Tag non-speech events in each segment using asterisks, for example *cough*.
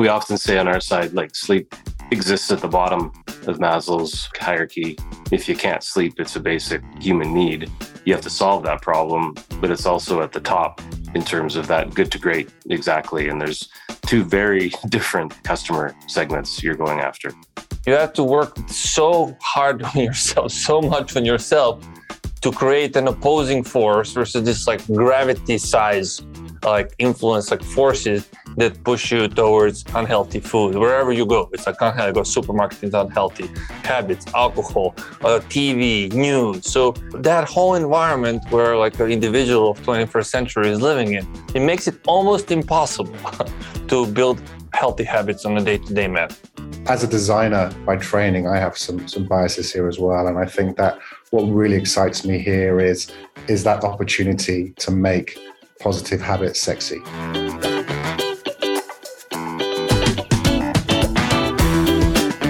we often say on our side, like sleep exists at the bottom of Maslow's hierarchy. If you can't sleep, it's a basic human need. You have to solve that problem, but it's also at the top in terms of that good to great exactly. And there's two very *laughs* different customer segments you're going after. You have to work so hard on yourself, so much on yourself to create an opposing force versus this like gravity size like influence like forces that push you towards unhealthy food. Wherever you go it's like unhealthy go supermarket is unhealthy. Habits alcohol uh, tv news. So that whole environment where like an individual of 21st century is living in it makes it almost impossible *laughs* to build healthy habits on a day-to-day manner as a designer by training i have some some biases here as well and i think that what really excites me here is is that opportunity to make positive habits sexy.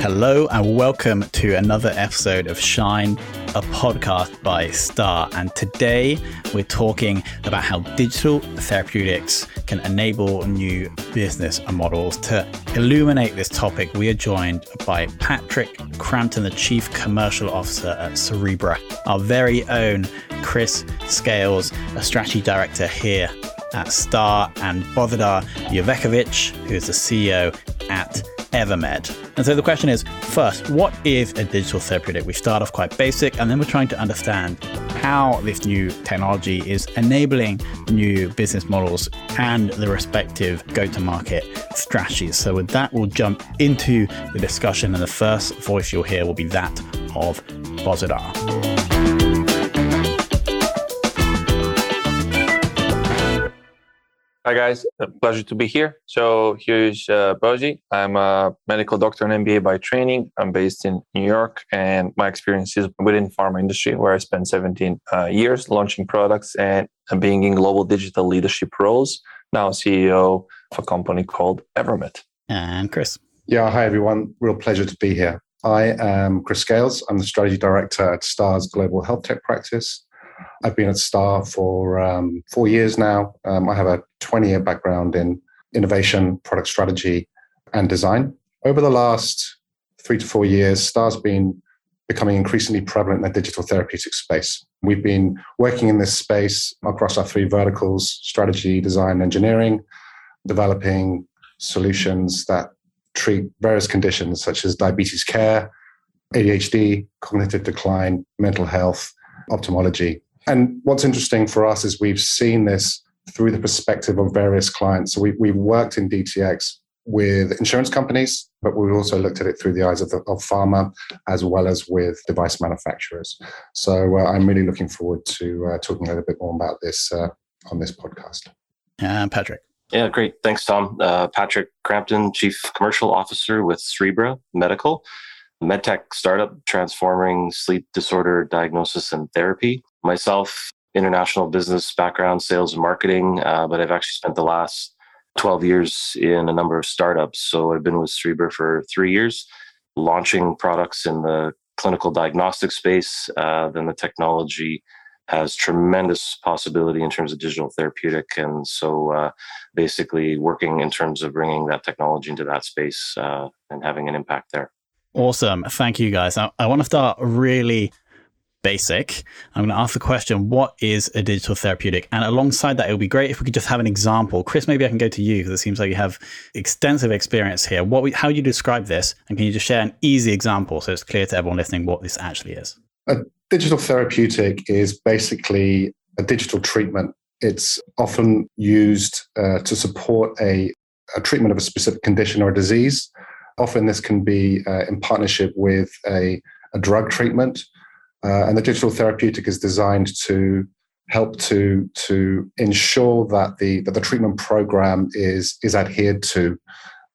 Hello, and welcome to another episode of Shine, a podcast by Star. And today we're talking about how digital therapeutics can enable new business models. To illuminate this topic, we are joined by Patrick Crampton, the Chief Commercial Officer at Cerebra, our very own Chris Scales, a strategy director here at Star, and Bozidar Jovekovic, who is the CEO at Evermed. And so the question is first, what is a digital therapeutic? We start off quite basic, and then we're trying to understand how this new technology is enabling new business models and the respective go to market strategies. So, with that, we'll jump into the discussion, and the first voice you'll hear will be that of Bozidar. Hi guys, a pleasure to be here. So here's uh, Boji. I'm a medical doctor and MBA by training. I'm based in New York, and my experience is within pharma industry, where I spent 17 uh, years launching products and being in global digital leadership roles. Now CEO of a company called Evermed. And Chris. Yeah, hi everyone. Real pleasure to be here. I am Chris Scales. I'm the strategy director at Star's Global Health Tech Practice. I've been at Star for um, four years now. Um, I have a 20 year background in innovation, product strategy, and design. Over the last three to four years, Star's been becoming increasingly prevalent in the digital therapeutic space. We've been working in this space across our three verticals strategy, design, engineering, developing solutions that treat various conditions such as diabetes care, ADHD, cognitive decline, mental health, ophthalmology. And what's interesting for us is we've seen this through the perspective of various clients. So we, we worked in DTX with insurance companies, but we also looked at it through the eyes of, the, of pharma as well as with device manufacturers. So uh, I'm really looking forward to uh, talking a little bit more about this uh, on this podcast. Uh, Patrick. Yeah, great. Thanks, Tom. Uh, Patrick Crampton, Chief Commercial Officer with Cerebra Medical medtech startup transforming sleep disorder diagnosis and therapy. Myself, international business background, sales and marketing, uh, but I've actually spent the last 12 years in a number of startups. So I've been with Cerebra for three years, launching products in the clinical diagnostic space. Uh, then the technology has tremendous possibility in terms of digital therapeutic. And so uh, basically working in terms of bringing that technology into that space uh, and having an impact there. Awesome. Thank you, guys. I, I want to start really basic. I'm going to ask the question what is a digital therapeutic? And alongside that, it would be great if we could just have an example. Chris, maybe I can go to you because it seems like you have extensive experience here. What how would you describe this? And can you just share an easy example so it's clear to everyone listening what this actually is? A digital therapeutic is basically a digital treatment. It's often used uh, to support a, a treatment of a specific condition or a disease Often this can be uh, in partnership with a, a drug treatment. Uh, and the digital therapeutic is designed to help to, to ensure that the, that the treatment program is, is adhered to,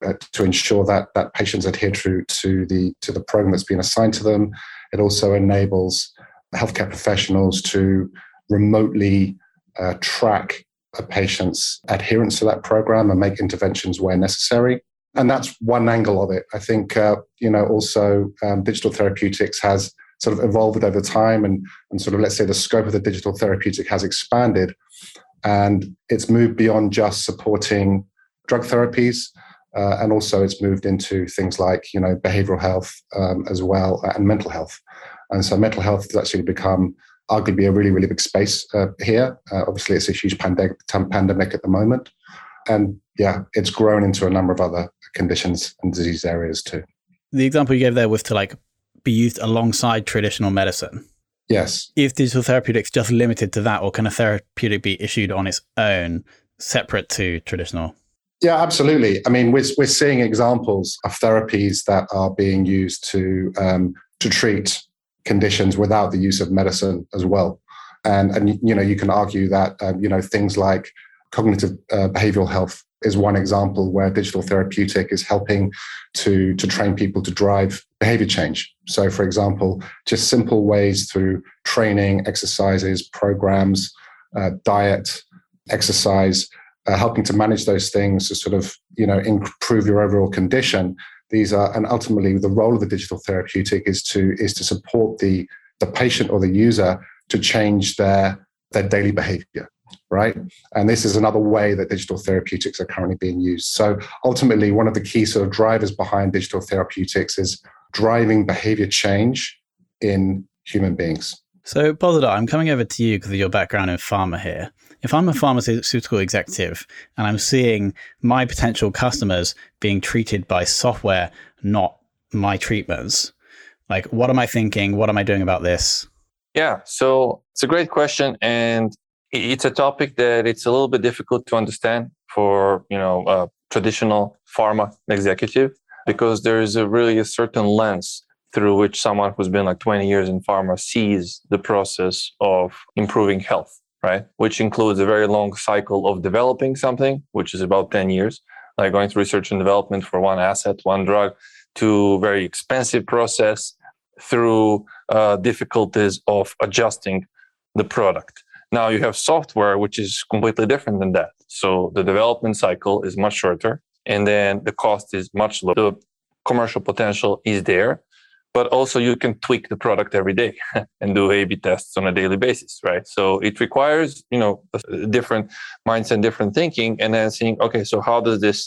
uh, to ensure that, that patients adhere to, to, the, to the program that's been assigned to them. It also enables healthcare professionals to remotely uh, track a patient's adherence to that program and make interventions where necessary and that's one angle of it. I think uh, you know also um, digital therapeutics has sort of evolved over time, and and sort of let's say the scope of the digital therapeutic has expanded, and it's moved beyond just supporting drug therapies. Uh, and also, it's moved into things like you know behavioral health um, as well and mental health. And so, mental health has actually become arguably a really, really big space uh, here. Uh, obviously, it's a huge pandemic, pandemic at the moment. And yeah, it's grown into a number of other conditions and disease areas too. The example you gave there was to like be used alongside traditional medicine. Yes. Is digital therapeutics just limited to that, or can a therapeutic be issued on its own, separate to traditional? Yeah, absolutely. I mean, we're, we're seeing examples of therapies that are being used to um, to treat conditions without the use of medicine as well. And, and you know, you can argue that, um, you know, things like cognitive uh, behavioral health is one example where digital therapeutic is helping to, to train people to drive behavior change. So, for example, just simple ways through training, exercises, programs, uh, diet, exercise, uh, helping to manage those things to sort of, you know, improve your overall condition these are, and ultimately, the role of the digital therapeutic is to is to support the the patient or the user to change their their daily behavior right? And this is another way that digital therapeutics are currently being used. So ultimately, one of the key sort of drivers behind digital therapeutics is driving behavior change in human beings. So, Bozidar, I'm coming over to you because of your background in pharma here. If I'm a pharmaceutical executive and I'm seeing my potential customers being treated by software, not my treatments, like what am I thinking? What am I doing about this? Yeah, so it's a great question, and it's a topic that it's a little bit difficult to understand for you know a traditional pharma executive because there is a really a certain lens through which someone who's been like 20 years in pharma sees the process of improving health, right? Which includes a very long cycle of developing something, which is about 10 years, like going through research and development for one asset, one drug, to very expensive process through uh, difficulties of adjusting the product. Now you have software, which is completely different than that. So the development cycle is much shorter, and then the cost is much lower. The commercial potential is there, but also you can tweak the product every day *laughs* and do A/B tests on a daily basis, right? So it requires you know a different mindset, different thinking, and then seeing okay, so how does this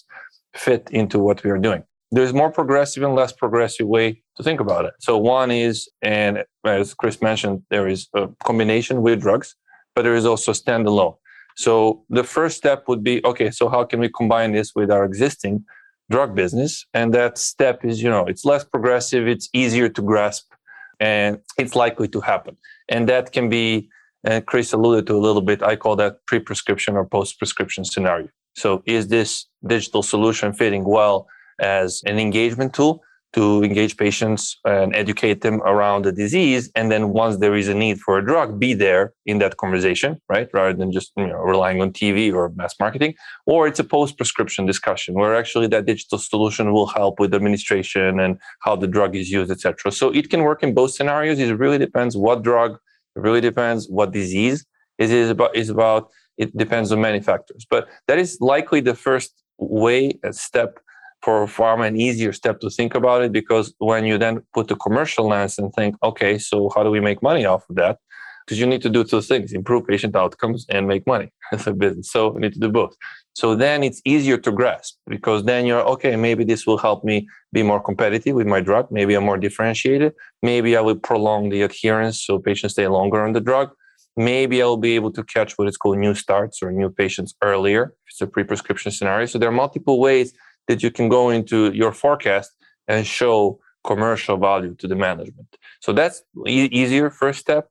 fit into what we are doing? There's more progressive and less progressive way to think about it. So one is, and as Chris mentioned, there is a combination with drugs, but there is also standalone. So the first step would be okay. So how can we combine this with our existing drug business. And that step is, you know, it's less progressive, it's easier to grasp, and it's likely to happen. And that can be, and Chris alluded to a little bit, I call that pre prescription or post prescription scenario. So is this digital solution fitting well as an engagement tool? To engage patients and educate them around the disease. And then once there is a need for a drug be there in that conversation right? Rather than just you know, relying on tv or mass marketing. Or it's a post prescription discussion where actually that digital solution will help with administration and how the drug is used etc so it can work in both scenarios. It really depends what drug it really depends what disease. It is about is about it depends on many factors. But that is likely the first way a step for a pharma an easier step to think about it because when you then put the commercial lens and think, okay, so how do we make money off of that? Because you need to do two things improve patient outcomes and make money *laughs* as a business. So you need to do both. So then it's easier to grasp because then you're okay, maybe this will help me be more competitive with my drug. Maybe I'm more differentiated. Maybe I will prolong the adherence so patients stay longer on the drug. Maybe I'll be able to catch what is called new starts or new patients earlier. It's a pre prescription scenario. So there are multiple ways that you can go into your forecast and show commercial value to the management. So that's e- easier first step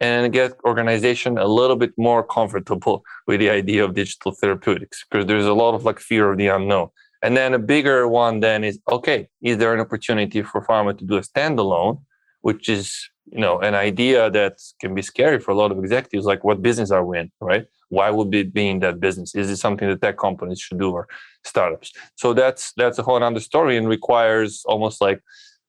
and get organization a little bit more comfortable *laughs* with the idea of digital therapeutics because there's a lot of like fear of the unknown. And then a bigger one then is okay, is there an opportunity for pharma to do a standalone, which is you know an idea that can be scary for a lot of executives, like what business are we in, right? why would it be in that business? Is it something that tech companies should do or startups? So that's that's a whole other story and requires almost like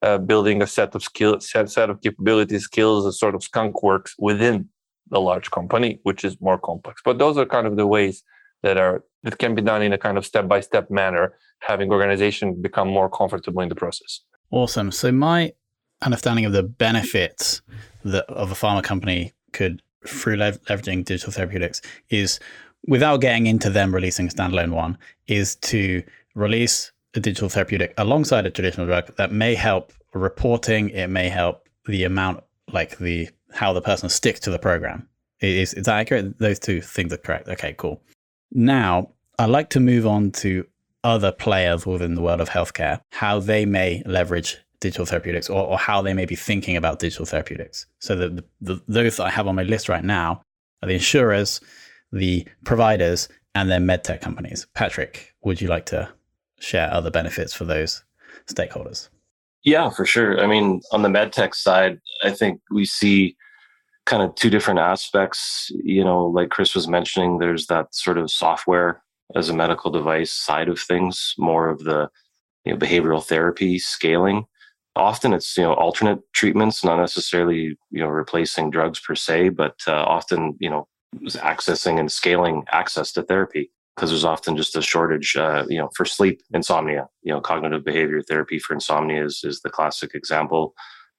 uh, building a set of skills set, set of capabilities skills a sort of skunk works within the large company which is more complex. But those are kind of the ways that are that can be done in a kind of step by step manner having organization become more comfortable in the process. Awesome. So my understanding of the benefits that of a pharma company could through leveraging digital therapeutics is without getting into them releasing a standalone one is to release a digital therapeutic alongside a traditional drug that may help reporting, it may help the amount, like the how the person sticks to the program. Is, is that accurate? Those two things are correct. Okay, cool. Now, I'd like to move on to other players within the world of healthcare, how they may leverage digital therapeutics or, or how they may be thinking about digital therapeutics. So, the, the, the, those that I have on my list right now are the insurers, the providers, and then medtech companies. Patrick, would you like to share other benefits for those stakeholders? Yeah, for sure. I mean, on the medtech side, I think we see kind of two different aspects. You know, like Chris was mentioning, there's that sort of software as a medical device side of things, more of the you know, behavioral therapy scaling. Often it's you know alternate treatments, not necessarily you know replacing drugs per se, but uh, often you know accessing and scaling access to therapy because there's often just a shortage, uh, you know, for sleep, insomnia. You know, cognitive behavior therapy for insomnia is is the classic example.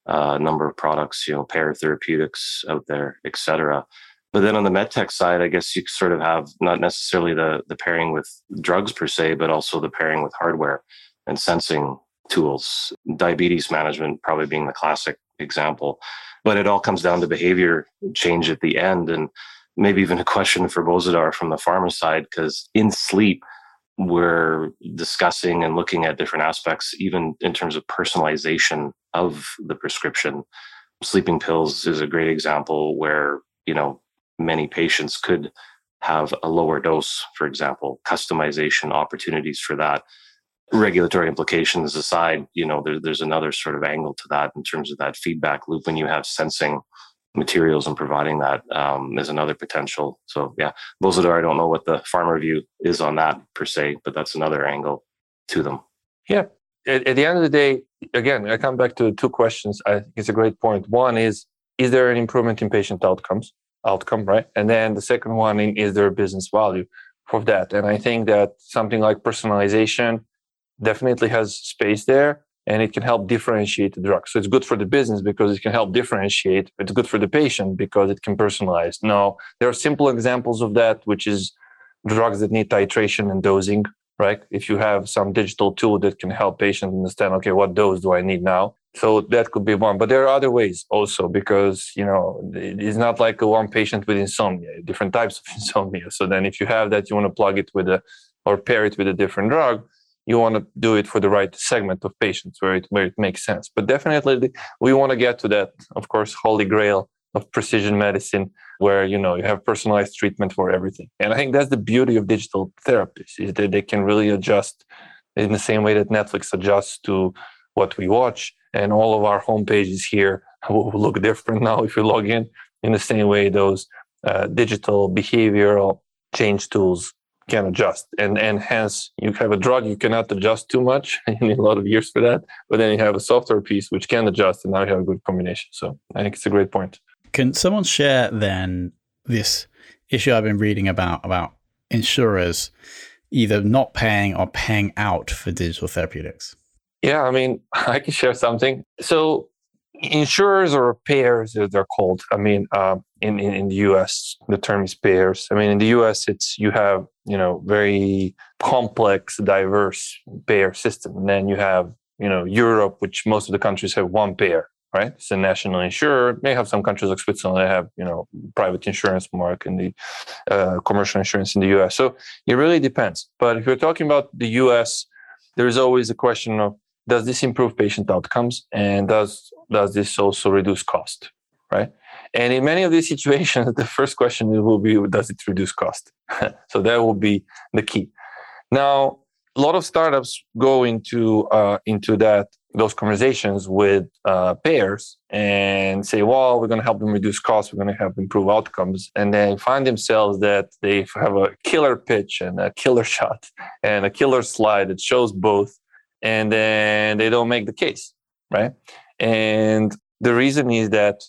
A uh, number of products, you know, Pear Therapeutics out there, et cetera. But then on the medtech side, I guess you sort of have not necessarily the the pairing with drugs per se, but also the pairing with hardware and sensing tools. Diabetes management probably being the classic example. But it all comes down to behavior change at the end. And maybe even a question for Bozidar from the pharma side, because in sleep, we're discussing and looking at different aspects, even in terms of personalization of the prescription. Sleeping pills is a great example where, you know, many patients could have a lower dose, for example, customization opportunities for that. Regulatory implications aside, you know, there, there's another sort of angle to that in terms of that feedback loop when you have sensing materials and providing that um, is another potential. So yeah, Bozidar, I don't know what the pharma view is on that per se, but that's another angle to them. Yeah. At, at the end of the day, again, I come back to two questions. I think it's a great point. One is, is there an improvement in patient outcomes? Outcome, right? And then the second one is there a business value for that? And I think that something like personalization definitely has space there and it can help differentiate the drug. So it's good for the business because it can help differentiate. It's good for the patient because it can personalize. Now, there are simple examples of that, which is drugs that need titration and dosing, right? If you have some digital tool that can help patients understand, okay, what dose do I need now? So that could be one. But there are other ways also because, you know, it's not like a one patient with insomnia, different types of *laughs* insomnia. So then if you have that, you want to plug it with a, or pair it with a different drug you want to do it for the right segment of patients where it where it makes sense. But definitely, we want to get to that, of course, holy grail of precision medicine, where you know you have personalized treatment for everything. And I think that's the beauty of digital therapies is that they can really adjust in the same way that Netflix adjusts to what we watch. And all of our home pages here *laughs* will look different now if you log in. In the same way, those uh, digital behavioral change tools can adjust. And and hence you have a drug you cannot adjust too much. *laughs* You need a lot of years for that. But then you have a software piece which can adjust and now you have a good combination. So i think it's a great point. Can someone share then this issue i've been reading about about insurers either not paying or paying out for digital therapeutics? Yeah i mean *laughs* i can share something. So insurers or payers they're called i mean uh, in, in, in the us the term is payers. I mean in the us it's you have you know very complex diverse payer system. And then you have you know europe which most of the countries have one payer right? It's a national insurer. May have some countries like switzerland that have you know private insurance mark and the uh, commercial insurance in the us so it really depends. But if you're talking about the us there's always a question of does this improve patient outcomes and does does this also reduce cost right and in many of these situations, *laughs* the first question will be, does it reduce cost? *laughs* so that will be the key. Now, a lot of startups go into uh, into that those conversations with uh, payers and say, well, we're going to help them reduce costs, we're going to help improve outcomes, and then find themselves that they have a killer pitch and a killer *laughs* shot and a killer slide that shows both, and then they don't make the case, right? And the reason is that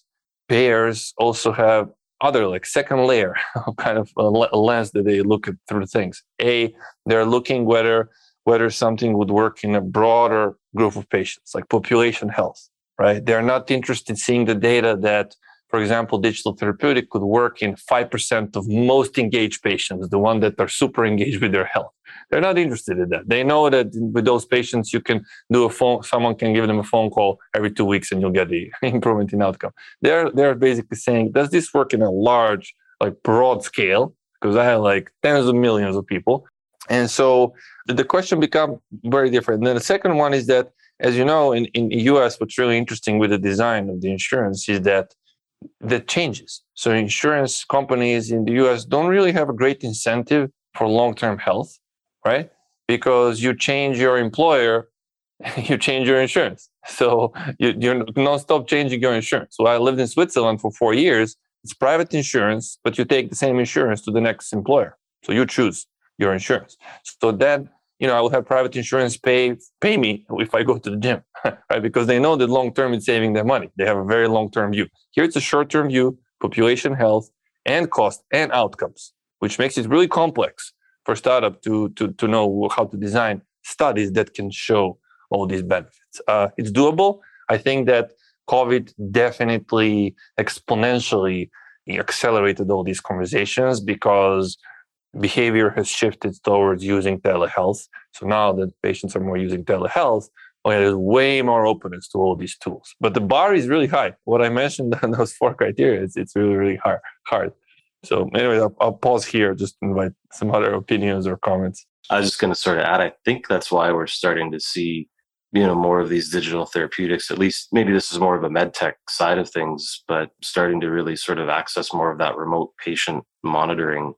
payers also have other like second layer *laughs* kind of lens that they look at through things a they're looking whether whether something would work in a broader group of patients like population health right they're not interested in seeing the data that for example, digital therapeutic could work in 5% of most engaged patients, the one that are super engaged with their health. They're not interested in that. They know that with those patients, you can do a phone, someone can give them a phone call every two weeks and you'll get the *laughs* improvement in outcome. They're, they're basically saying, does this work in a large, like broad scale? Because I have like tens of millions of people. And so the question becomes very different. And then the second one is that, as you know, in, in the US, what's really interesting with the design of the insurance is that that changes. So insurance companies in the US don't really have a great incentive for long-term health, right? Because you change your employer, *laughs* you change your insurance. So you, you're non-stop changing your insurance. So I lived in Switzerland for four years. It's private insurance, but you take the same insurance to the next employer. So you choose your insurance. So then, you know, I will have private insurance pay pay me if I go to the gym, *laughs* right? Because they know that long term it's saving them money. They have a very long term view. Here it's a short term view, population health and cost and outcomes, which makes it really complex for startup to to to know how to design studies that can show all these benefits. Uh, it's doable. I think that COVID definitely exponentially accelerated all these conversations because behavior has shifted towards using telehealth. So now that patients are more using telehealth, oh well, there's way more openness to all these tools. But the bar is really high. What I mentioned on *laughs* those four criteria, it's, it's really, really hard. hard. So anyway, I'll, I'll pause here just invite some other opinions or comments. I was just going to sort of add, I think that's why we're starting to see, you know, more of these digital therapeutics, at least maybe this is more of a med tech side of things, but starting to really sort of access more of that remote patient monitoring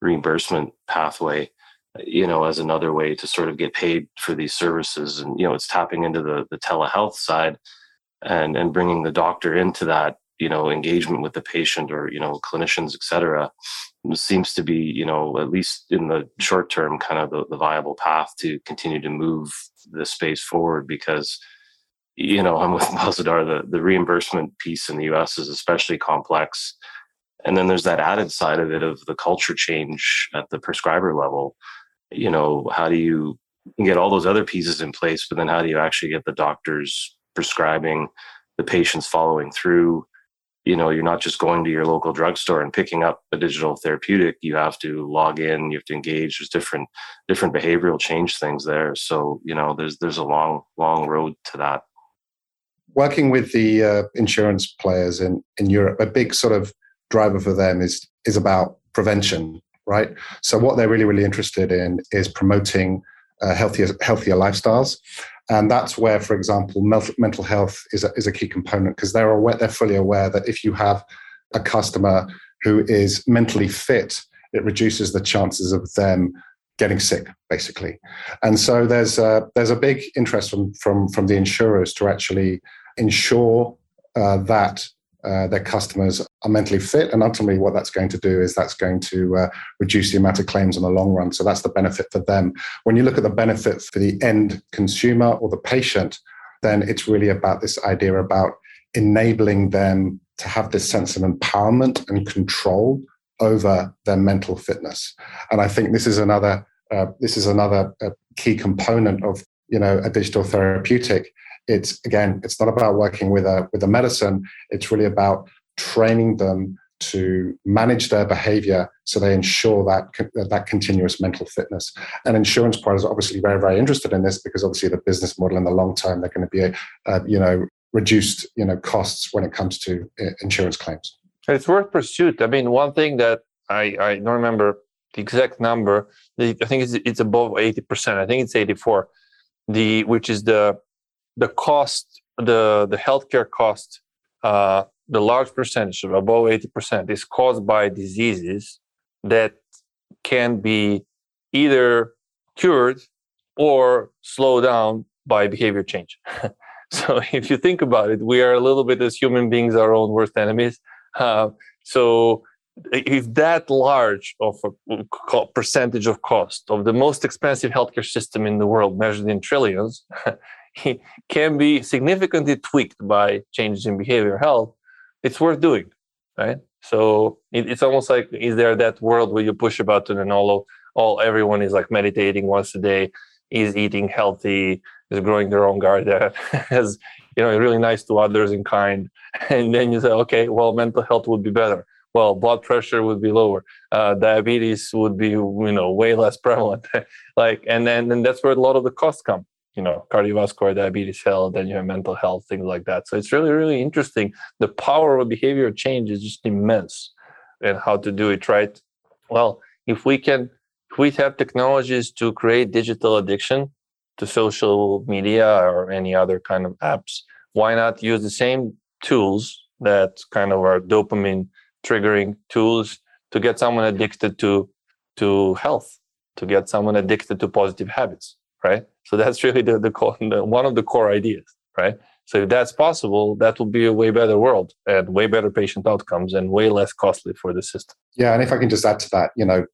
reimbursement pathway you know as another way to sort of get paid for these services. And you know it's tapping into the the telehealth side and and bringing the doctor into that you know engagement with the patient or you know clinicians etc seems to be you know at least in the short term kind of the, the viable path to continue to move the space forward because you know i'm with *laughs* Bozidar, the, the reimbursement piece in the us is especially complex and then there's that added side of it of the culture change at the prescriber level. You know how do you get all those other pieces in place but then how do you actually get the doctors prescribing the patients following through? You know you're not just going to your local drugstore and picking up a digital therapeutic. You have to log in you have to engage. There's different different behavioral change things there. So you know there's there's a long long road to that. Working with the uh, insurance players in in Europe a big sort of driver for them is is about prevention, right? So what they're really really interested in is promoting uh, healthier healthier lifestyles, and that's where, for example, mental health is a, is a key component because they're aware they're fully aware that if you have a customer who is mentally fit, it reduces the chances of them getting sick basically and so there's a, there's a big interest from from from the insurers to actually ensure uh, that uh, their customers are mentally fit. And ultimately, what that's going to do is that's going to uh, reduce the amount of claims in the long run. So that's the benefit for them. When you look at the benefit for the end consumer or the patient, then it's really about this idea about enabling them to have this sense of empowerment and control over their mental fitness. And I think this is another uh, this is another uh, key component of you know a digital therapeutic it's again it's not about working with a with a medicine it's really about training them to manage their behavior so they ensure that that continuous mental fitness. And insurance providers are obviously very very interested in this because obviously the business model in the long term they're going to be a, uh, you know reduced you know costs when it comes to uh, insurance claims. It's worth pursuit. I mean one thing that i i don't remember the exact number i think it's, it's above 80% i think it's 84 the which is the the cost, the the healthcare cost, uh, the large percentage, of above eighty percent, is caused by diseases that can be either cured or slowed down by behavior change. *laughs* so if you think about it, we are a little bit as human beings our own worst enemies. Uh, so if that large of a percentage of cost of the most expensive healthcare system in the world measured in trillions *laughs* can be significantly tweaked by changes in behavior health, it's worth doing, right? So it, it's almost like is there that world where you push a button and all all everyone is like meditating once a day, is eating healthy, is growing their own garden, *laughs* has you know really nice to others in kind, *laughs* and then you say, okay, well, mental health would be better. Well, blood pressure would be lower. Uh, diabetes would be you know way less prevalent. *laughs* like, and then and that's where a lot of the costs come. You know, cardiovascular, diabetes health, then you have mental health, things like that. So it's really, really interesting. The power of behavior change is just immense, and how to do it right. Well, if we can if we have technologies to create digital addiction to social media or any other kind of apps, why not use the same tools that kind of are dopamine triggering tools to get someone addicted to to health, to get someone addicted to positive habits, right? So that's *laughs* really the, the, core, the one of the core ideas, right? So if that's possible, that will be a way better world and way better patient outcomes and way less costly for the system. Yeah, and if I can just add to that, you know,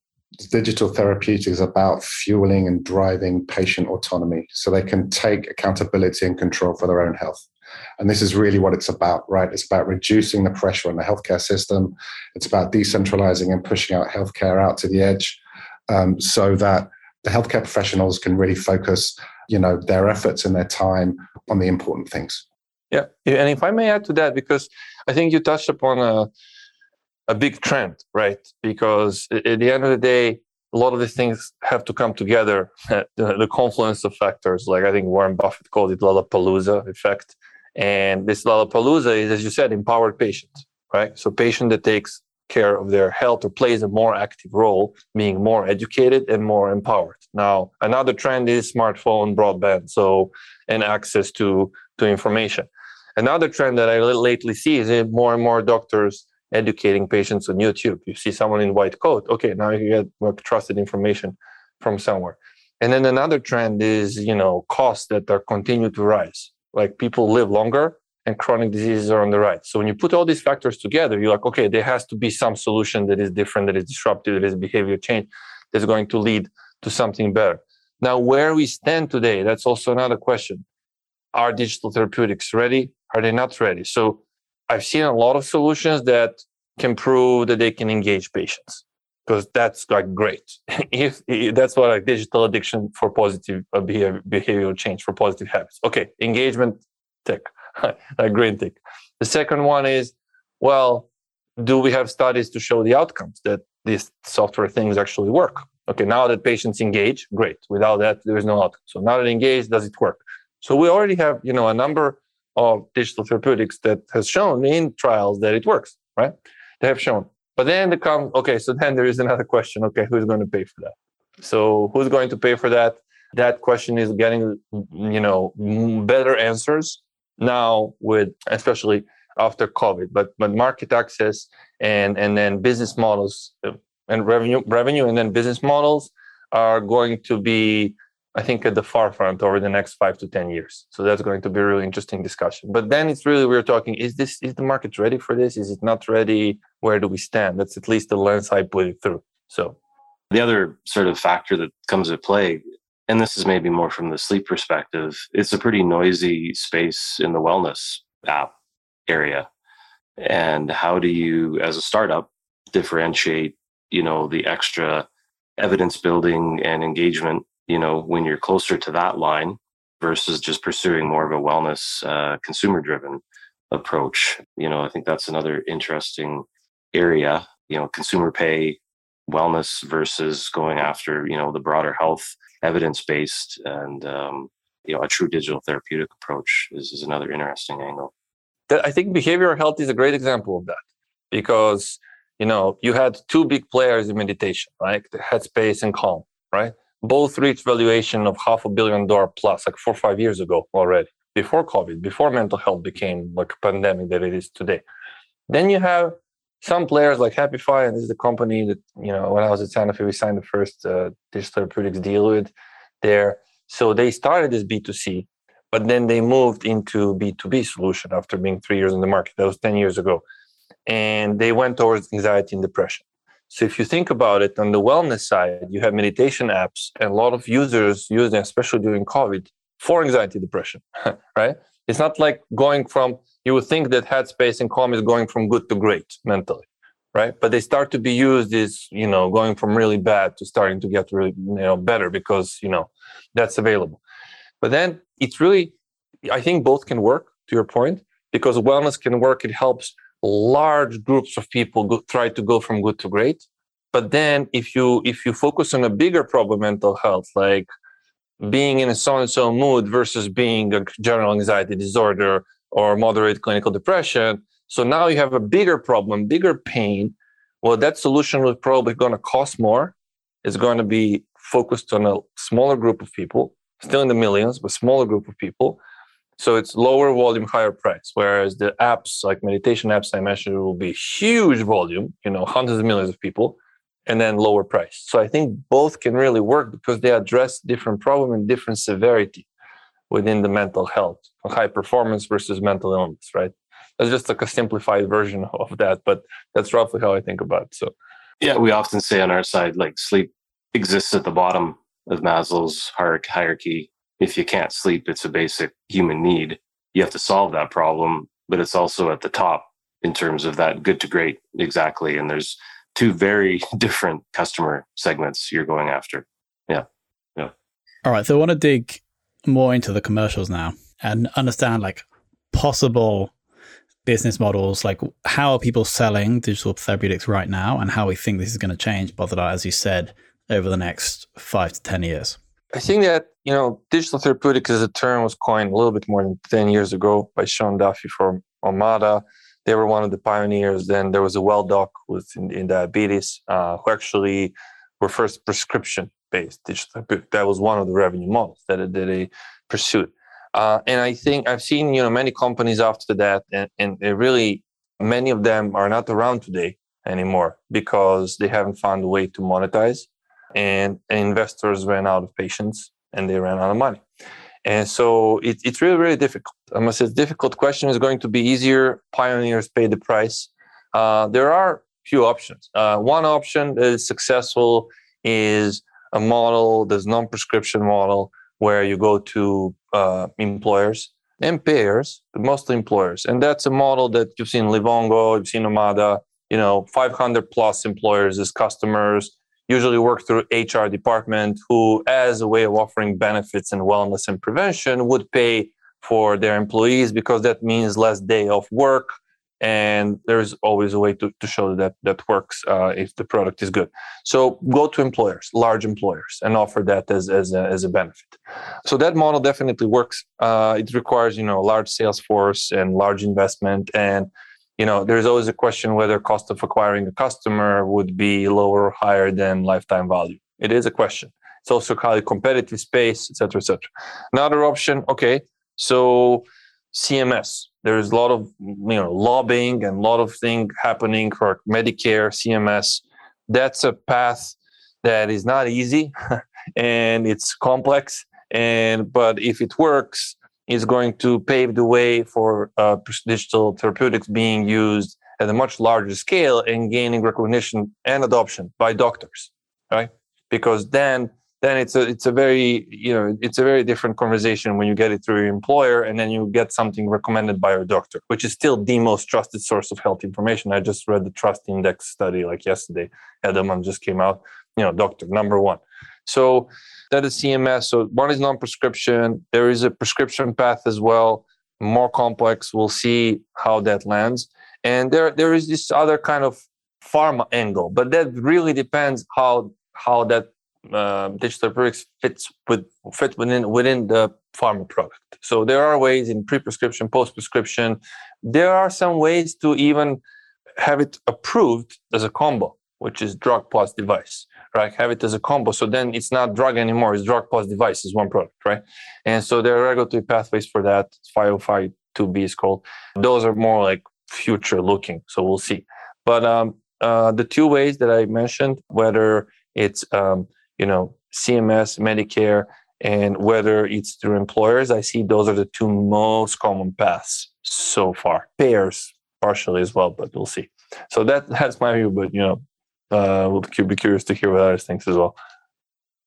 digital therapeutics is about fueling and driving patient autonomy so they can take accountability and control for their own health. And this is really what it's about, right? It's about reducing the pressure on the healthcare system. It's about decentralizing and pushing out healthcare out to the edge um, so that the healthcare professionals can really focus, you know, their efforts and their time on the important things. Yeah. And if I may add to that, because I think you touched upon a, a big trend, right? Because at the end of the day, a lot of these things have to come together. *laughs* the confluence of factors, like I think Warren Buffett called it Lollapalooza effect. And this Lollapalooza is, as you said, empowered patients, right? So patient that takes care of their health or plays a more active role, being more educated and more empowered. Now, another trend is smartphone broadband, so and access to to information. Another trend that I lately see is eh, more and more doctors educating patients on YouTube. You see someone in white coat, okay, now you get more trusted information from somewhere. And then another trend is, you know, costs that are continue to rise. Like people live longer and chronic diseases are on the right. So when you put all these factors together, you're like, okay, there has to be some solution that is different, that is disruptive, that is behavior change, that's going to lead to something better. Now, where we stand today, that's also another question. Are digital therapeutics ready? Are they not ready? So I've seen a lot of solutions that can prove that they can engage patients because that's like great. *laughs* if, if, that's what like digital addiction for positive uh, behavior, behavioral change for positive habits. Okay, engagement tick, *laughs* a green tick. The second one is, well, do we have studies to show the outcomes that these software things actually work? Okay, now that patients engage, great. Without that, there is no outcome. So now that engage, does it work? So we already have, you know, a number of digital therapeutics that has shown in trials that it works, right? They have shown. But then the come, okay, so then there is another question. Okay, who's going to pay for that? So who's going to pay for that? That question is getting, you know, better answers now with, especially after COVID. But but market access and and then business models uh, and revenue revenue and then business models are going to be I think, at the forefront over the next five to 10 years. So that's going to be a really interesting discussion. But then it's really, we're talking, is this, is the market ready for this? Is it not ready? Where do we stand? That's at least the lens I put it through. So the other sort of factor that comes into play, and this is maybe more from the sleep perspective, it's a pretty noisy space in the wellness app area. And how do you, as a startup, differentiate, you know, the extra evidence building and engagement you know, when you're closer to that line versus just pursuing more of a wellness, uh, consumer driven approach. You know, I think that's another interesting area, you know, consumer pay wellness versus going after, you know, the broader health evidence based and, um, you know, a true digital therapeutic approach is, is another interesting angle. I think behavioral health is a great example of that because, you know, you had two big players in meditation, right? The Headspace and Calm, right? both reached valuation of half a billion dollar plus like four or five years ago already before covid before mental health became like a pandemic that it is today then you have some players like happify and this is the company that you know when i was at sanofi we signed the first uh, digital therapeutics deal with there. So they started as b2c but then they moved into b2b solution after being three years in the market. That was 10 years ago. And they went towards anxiety and depression. So if you think about it on the wellness side, you have meditation apps and a lot of users use them, especially during COVID, for anxiety depression, *laughs* right? It's not like going from, you would think that Headspace and Calm is going from good to great mentally, right? But they start to be used as, you know, going from really bad to starting to get really, you know, better because, you know, that's available. But then it's really, I think both can work to your point because wellness can work. It helps large groups of people go, try to go from good to great. But then if you if you focus on a bigger problem, mental health, like being in a so and so mood versus being a general anxiety disorder or moderate clinical depression. So now you have a bigger problem, bigger pain. Well, that solution is probably going to cost more. It's going to be focused on a smaller group of people, still in the millions, but smaller group of people. So it's lower volume, higher price. Whereas the apps, like meditation apps I mentioned, will be huge volume, you know, hundreds of millions of people, and then lower price. So I think both can really work because they address different problem and different severity within the mental health, high performance versus mental illness, right? That's just like a simplified version *laughs* of that, but that's roughly how I think about it. So yeah, we often say on our side, like sleep exists at the bottom of Maslow's hierarchy. If you can't sleep, it's a basic human need. You have to solve that problem, but it's also at the top in terms of that good to great exactly. And there's two very *laughs* different customer segments you're going after. Yeah. Yeah. All right. So I want to dig more into the commercials now and understand like possible business models like how are people selling digital therapeutics right now and how we think this is going to change Bozidar, as you said over the next five to 10 years? I think that, you know, digital therapeutics as a term was coined a little bit more than 10 years ago by Sean Duffy from Omada. They were one of the pioneers. Then there was a WellDoc with in, in diabetes uh, who actually were first prescription digital. That was one of the revenue models that, that they pursued. Uh, and I think I've seen, you know, many companies after that, and, and really many of them are not around today anymore because they haven't found a way to monetize and, investors ran out of patience and they ran out of money. And so it, it's really, really difficult. I must say, difficult question is going to be easier. Pioneers pay the price. Uh, there are few options. Uh, one option that is successful is a model, this non-prescription model, where you go to uh, employers and payers, mostly employers. And that's a model that you've seen Livongo, you've seen Omada, you know, 500 plus employers as customers usually work through HR department who, as a way of offering benefits and wellness and prevention, would pay for their employees because that means less day of work. And there's always a way to, to show that that works uh, if the product is good. So go to employers, large employers, and offer that as, as, a, as a benefit. So that model definitely works. Uh, it requires you know a large sales force and large investment and you know, there's always a question whether cost of acquiring a customer would be lower or higher than lifetime value. It is a question. It's also highly competitive space, et cetera, et cetera. Another option, okay, so CMS. There's a lot of you know lobbying and a lot of things happening for Medicare, CMS. That's a path that is not easy *laughs* and it's complex. And but if it works, it's going to pave the way for uh, digital therapeutics being used at a much larger scale and gaining recognition and adoption by doctors, right? Because then then it's a it's a very you know it's a very different conversation when you get it through your employer and then you get something recommended by your doctor, which is still the most trusted source of health information. I just read the Trust Index study like yesterday. Edelman just came out. You know, doctor number one. So that is CMS. So one is non-prescription. There is a prescription path as well, more complex. We'll see how that lands. And there there is this other kind of pharma angle, but that really depends how how that uh, digital products fits with fit within within the pharma product. So there are ways in pre-prescription, post-prescription. There are some ways to even have it approved as a combo, which is drug plus device right? Have it as a combo. So then it's not drug anymore. It's drug plus device is one product, right? And so there are regulatory pathways for that. 505-2B is called. Those are more like future looking. So we'll see. But um, uh, the two ways that I mentioned, whether it's um, you know CMS, Medicare, and whether it's through employers, I see those are the two most common paths so far. Payers partially as well, but we'll see. So that *laughs* that's my view. But you know, uh, we'll be curious to hear what others think as well.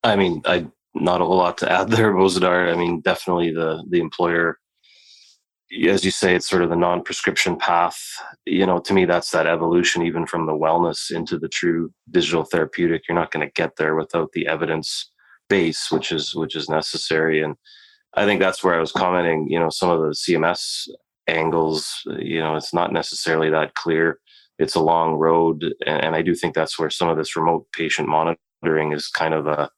I mean, I not a whole lot to add there, Bozidar. I mean, definitely the the employer, as you say, it's sort of the non-prescription path. You know, to me, that's that evolution, even from the wellness into the true digital therapeutic. You're not going to get there without the evidence base, which is which is necessary. And I think that's where I was commenting, you know, some of the CMS angles, you know, it's not necessarily that clear. It's a long road. And, I do think that's where some of this remote patient monitoring is kind of a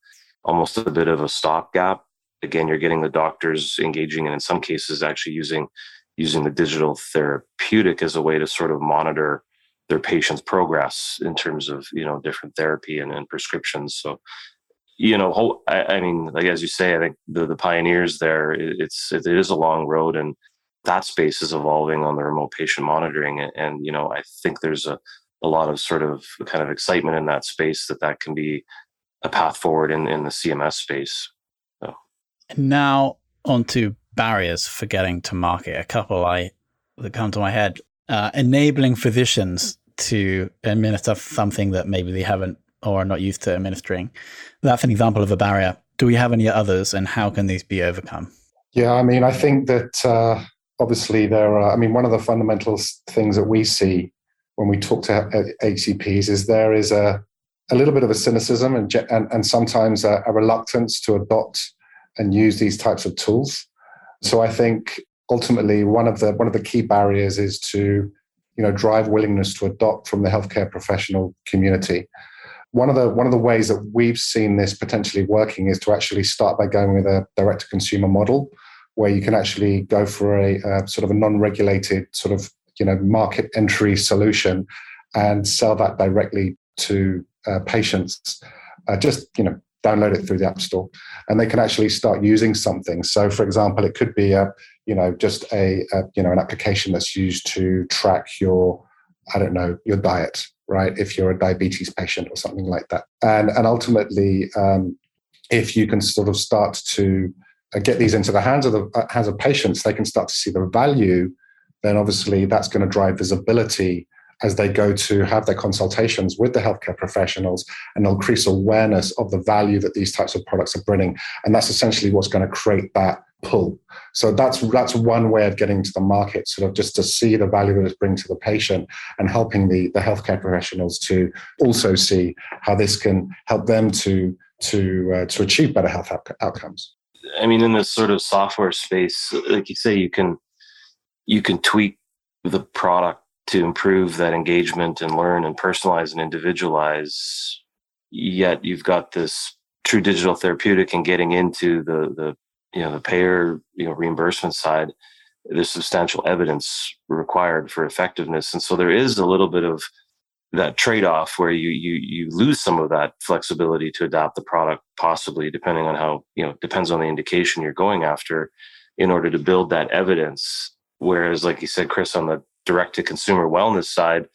almost a bit of a stopgap. Again, you're getting the doctors engaging and in some cases actually using using the digital therapeutic as a way to sort of monitor their patient's progress in terms of you know different therapy and, and prescriptions. So you know, I, I, mean, like as you say, I think the the pioneers there. It's it is a long road, and that space is evolving on the remote patient monitoring. And, and you know, I think there's a a lot of sort of kind of excitement in that space that that can be a path forward in in the CMS space. Now onto barriers for getting to market. A couple I that come to my head: uh, enabling physicians to administer something that maybe they haven't or are not used to administering. That's an example of a barrier. Do we have any others, and how can these be overcome? Yeah, I mean, I think that uh, obviously there are. I mean, one of the fundamental things that we see when we talk to HCPs is there is a a little bit of a cynicism and and, and sometimes a, a reluctance to adopt and use these types of tools. So I think ultimately one of the one of the key barriers is to you know drive willingness to adopt from the healthcare professional community one of the one of the ways that we've seen this potentially working is to actually start by going with a direct to consumer model where you can actually go for a, a sort of a non-regulated sort of you know market entry solution and sell that directly to uh, patients uh, just you know download it through the app store and they can actually start using something so for example it could be a you know just a, a you know an application that's used to track your i don't know your diet right? If you're a diabetes patient or something like that. And, and ultimately, um, if you can sort of start to uh, get these into the hands of the uh, hands of patients, they can start to see the value. Then obviously that's going to drive visibility as they go to have their consultations with the healthcare professionals and increase awareness of the value that these types of products are bringing. And that's essentially what's going to create that pull. So that's that's one way of getting to the market, sort of just to see the value that it's bringing to the patient and helping the, the healthcare professionals to also see how this can help them to to uh, to achieve better health out- outcomes. I mean, in this sort of software space, like you say, you can you can tweak the product to improve that engagement and learn and personalize and individualize. Yet you've got this true digital therapeutic and getting into the the you know the payer you know reimbursement side there's substantial evidence required for effectiveness and so there is a little bit of that trade-off where you you you lose some of that flexibility to adapt the product possibly depending on how you know depends on the indication you're going after in order to build that evidence whereas like you said chris on the direct to consumer wellness side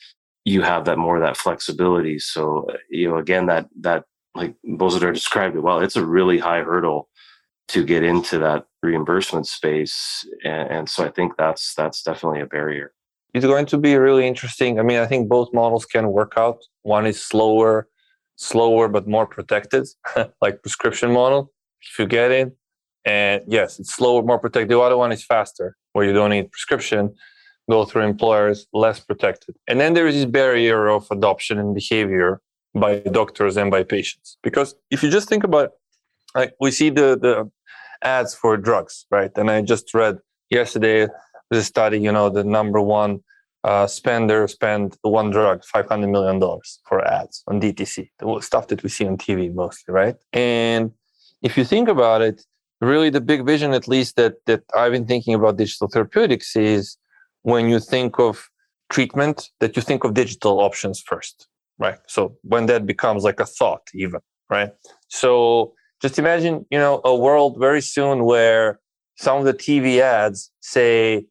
you have that more of that flexibility. So you know again that that like Bozidar described it well it's a really high hurdle to get into that reimbursement space and, and, so i think that's that's definitely a barrier. It's going to be really interesting. I mean i think both models can work out. One is slower slower but more protected *laughs* like prescription model if you get it. And yes it's slower more protected the other one is faster where you don't need prescription go through employers less protected and then there is this barrier of adoption and behavior by doctors and by patients because if you just think about like we see the the ads for drugs, right? And I just read yesterday the study, you know, the number one uh, spender spend one drug, $500 million for ads on DTC, the stuff that we see on TV mostly, right? And if you think about it, really the big vision, at least that, that I've been thinking about digital therapeutics is when you think of treatment, that you think of digital options first, right? So when that becomes like a thought even, right? So just imagine, you know, a world very soon where some of the TV ads say,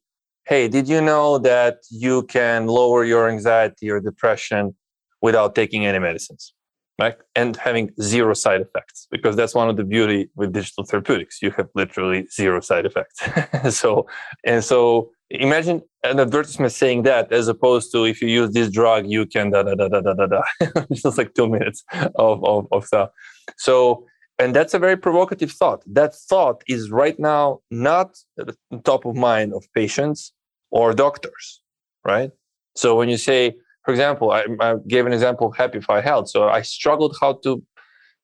Hey, did you know that you can lower your anxiety or depression without taking any medicines? Right? And having zero side effects, because that's one of the beauty with digital therapeutics. You have literally zero side effects. *laughs* so, and so imagine an advertisement saying that as opposed to if you use this drug, you can da da da da da da da. *laughs* just like two minutes of, of, of stuff. So and that's a very provocative thought. That thought is right now not at the top of mind of patients or doctors, right? So when you say, for example, I, I gave an example of Happify Health. So I struggled how to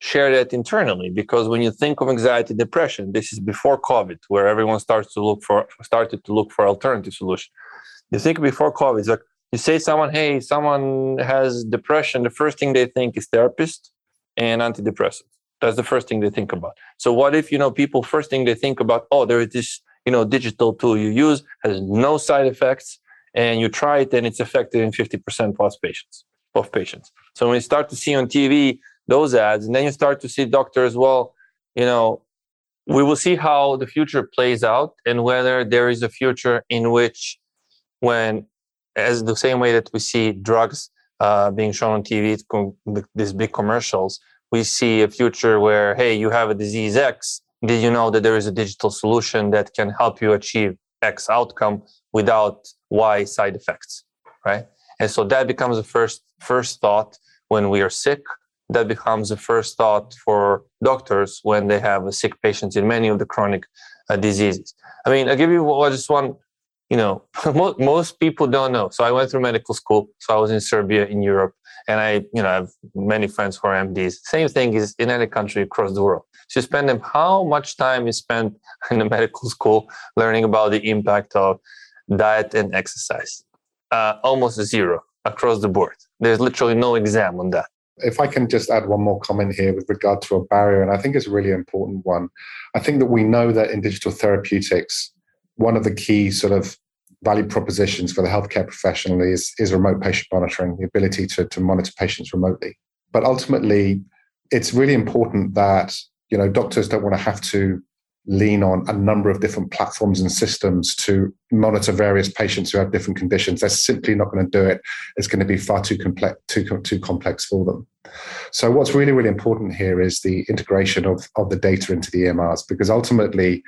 share that internally because when you think of anxiety depression this is before covid where everyone starts to look for started to look for alternative solution. You think before covid it's like you say someone hey someone has depression the first thing they think is therapist and antidepressants. That's the first thing they think about. So what if you know people first thing they think about oh there is this you know digital tool you use has no side effects and you try it and it's effective in 50% plus patients of patients. So when you start to see on tv those ads. And then you start to see doctors well you know we will see how the future plays out and whether there is a future in which when as the same way that we see drugs uh, being shown on tv these big commercials we see a future where hey you have a disease x. Did you know that there is a digital solution that can help you achieve x outcome without y side effects right? And so that becomes the first first thought when we are sick that becomes the first thought for doctors when they have sick patients in many of the chronic uh, diseases. I mean, I'll give you just one, you know, *laughs* most people don't know. So I went through medical school. So I was in Serbia in Europe and I, you know, I have many friends who are MDs. Same thing is in any country across the world. So you spend them, how much time is spent *laughs* in the medical school learning about the impact of diet and exercise? Uh, almost zero across the board. There's literally no exam on that if I can just add one more comment here with regard to a barrier, and I think it's a really important one. I think that we know that in digital therapeutics, one of the key sort of value propositions for the healthcare professional is, is remote patient monitoring, the ability to, to monitor patients remotely. But ultimately, it's really important that you know doctors don't want to have to lean on a number of different platforms and systems to monitor various patients who have different conditions. They're simply not going to do it. It's going to be far too complex, too, too complex for them. So what's really, really important here is the integration of, of the data into the EMRs, because ultimately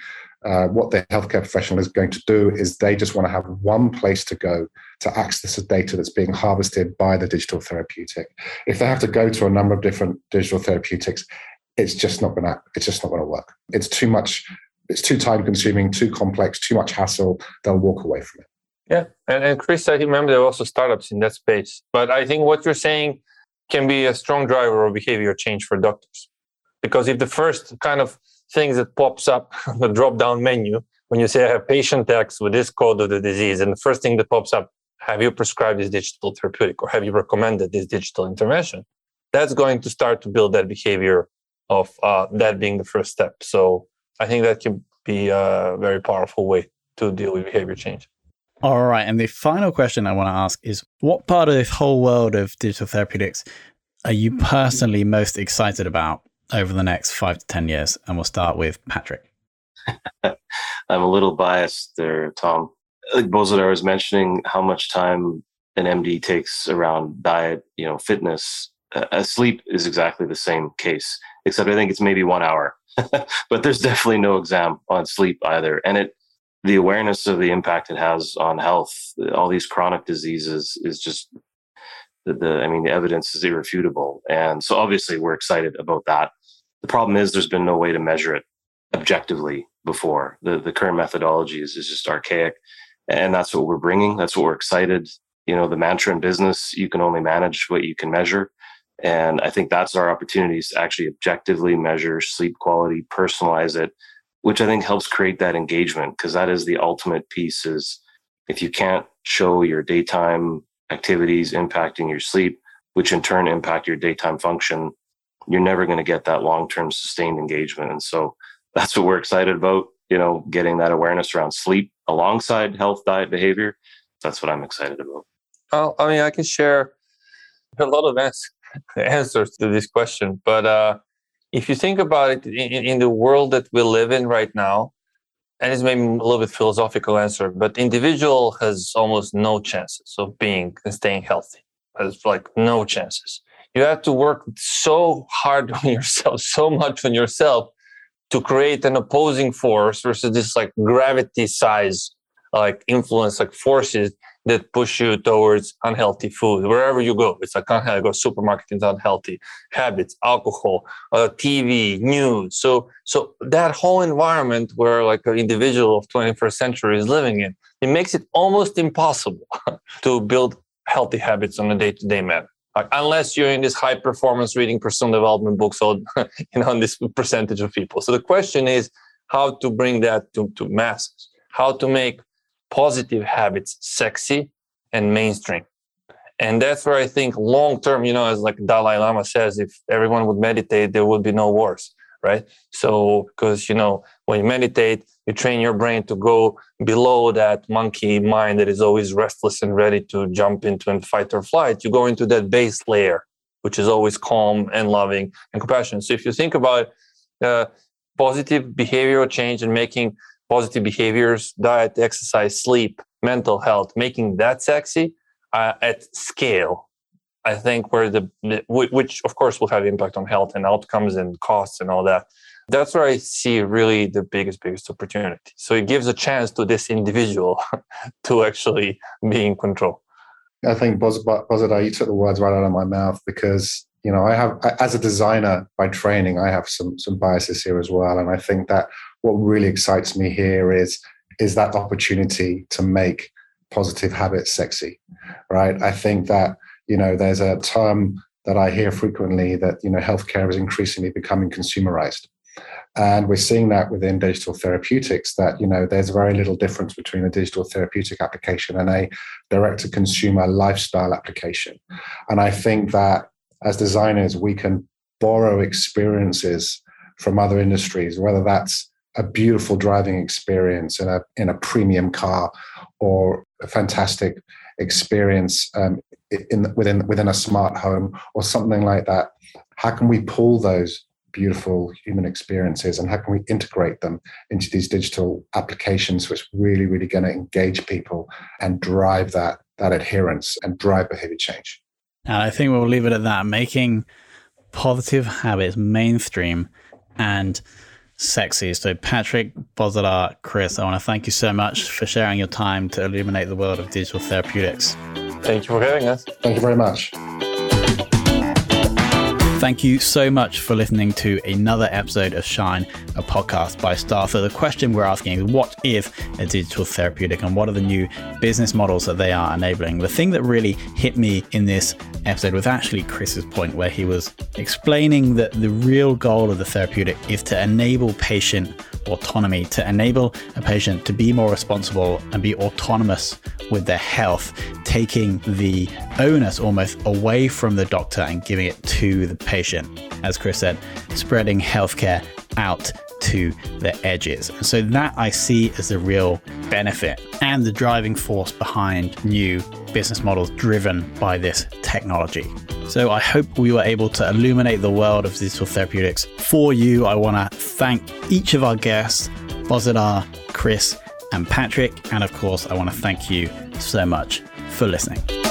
uh, what the healthcare professional is going to do is they just want to have one place to go to access the data that's being harvested by the digital therapeutic. If they have to go to a number of different digital therapeutics, it's just not gonna it's just not gonna work. It's too much. It's too time consuming, too complex, too much hassle. They'll walk away from it. Yeah, and, and Chris, I remember there are also startups in that space. But I think what you're saying can be a strong driver of behavior change for doctors, because if the first kind of things that pops up the drop down menu when you say I have patient X with this code of the disease, and the first thing that pops up, have you prescribed this digital therapeutic or have you recommended this digital intervention? That's going to start to build that behavior of uh, that being the first step. So I think that can be a very powerful way to deal with behavior change. All right. And the final question I want to ask is what part of this whole world of digital therapeutics are you personally most excited about over the next five to 10 years? And we'll start with Patrick. *laughs* I'm a little biased there, Tom. Like Bozidar was mentioning how much time an MD takes around diet, you know, fitness. Uh, sleep is exactly the same case except I think it's maybe one hour. *laughs* but there's definitely no exam on sleep either. And it, the awareness of the impact it has on health, all these chronic diseases is just the, the I mean, the evidence is irrefutable. And so obviously we're excited about that. The problem is there's been no way to measure it objectively before. The, the current methodology is, is just archaic. And that's what we're bringing. That's what we're excited. You know, the mantra in business, you can only manage what you can measure. And I think that's our opportunities to actually objectively measure sleep quality, personalize it, which I think helps create that engagement because that is the ultimate piece is if you can't show your daytime activities impacting your sleep, which in turn impact your daytime function, you're never going to get that long-term sustained engagement. And so that's what we're excited about, you know, getting that awareness around sleep alongside health, diet, behavior. That's what I'm excited about. Well, I mean, I can share a lot of *laughs* answers to this question. But uh, if you think about it, in, in, the world that we live in right now, and it's maybe a little bit philosophical answer, but individual has almost no chances of being and staying healthy. Has like no chances. You have to work so hard *laughs* on yourself, so much on yourself to create an opposing force versus this like gravity size like influence like forces that push you towards unhealthy food wherever you go. It's like unhealthy. Go supermarket is unhealthy habits, alcohol, uh, TV, news. So so that whole environment where like an individual of 21st century is living in, it makes it almost impossible *laughs* to build healthy habits on a day-to-day manner. Like, unless you're in this high performance reading personal development books, or *laughs* you know, on this percentage of people. So the question is how to bring that to, to masses, how to make positive habits sexy and mainstream. And that's where I think long term, you know, as like Dalai Lama says, if everyone would meditate, there would be no wars, right? So, because, you know, when you meditate, you train your brain to go below that monkey mind that is always restless and ready to jump into and fight or flight. You go into that base layer, which is always calm and loving and compassionate. So, if you think about uh, positive behavioral change and making positive behaviors, diet, exercise, sleep, mental health, making that sexy uh, at scale. I think where the, which of course will have impact on health and outcomes and costs and all that. That's where I see really the biggest, biggest opportunity. So it gives a chance to this individual *laughs* to actually be in control. I think Bozidar, you took the words right out of my mouth because you know I have, as a designer by training, I have some some biases here as well, and I think that what really excites me here is is that opportunity to make positive habits sexy, right? I think that you know there's a term that I hear frequently that you know healthcare is increasingly becoming consumerized. And we're seeing that within digital therapeutics that, you know, there's very little difference between a digital therapeutic application and a direct to consumer lifestyle application. And I think that as designers, we can borrow experiences from other industries, whether that's a beautiful driving experience in a in a premium car or a fantastic experience um, in within within a smart home or something like that. How can we pull those beautiful human experiences and how can we integrate them into these digital applications which really really going to engage people and drive that that adherence and drive behavior change and i think we'll leave it at that making positive habits mainstream and sexy. So, Patrick, Bozidar, Chris, I want to thank you so much for sharing your time to illuminate the world of digital therapeutics. Thank you for having us. Thank you very much. Thank you so much for listening to another episode of Shine, a podcast by Star. So, the question we're asking is what is a digital therapeutic and what are the new business models that they are enabling? The thing that really hit me in this episode was actually Chris's point, where he was explaining that the real goal of the therapeutic is to enable patient autonomy, to enable a patient to be more responsible and be autonomous with their health, taking the onus almost away from the doctor and giving it to the patient. As Chris said, spreading healthcare out to the edges. So that I see as the real benefit and the driving force behind new business models driven by this technology. So I hope we were able to illuminate the world of digital therapeutics for you. I want to thank each of our guests, Bozidar, Chris, and Patrick. And of course, I want to thank you so much for listening.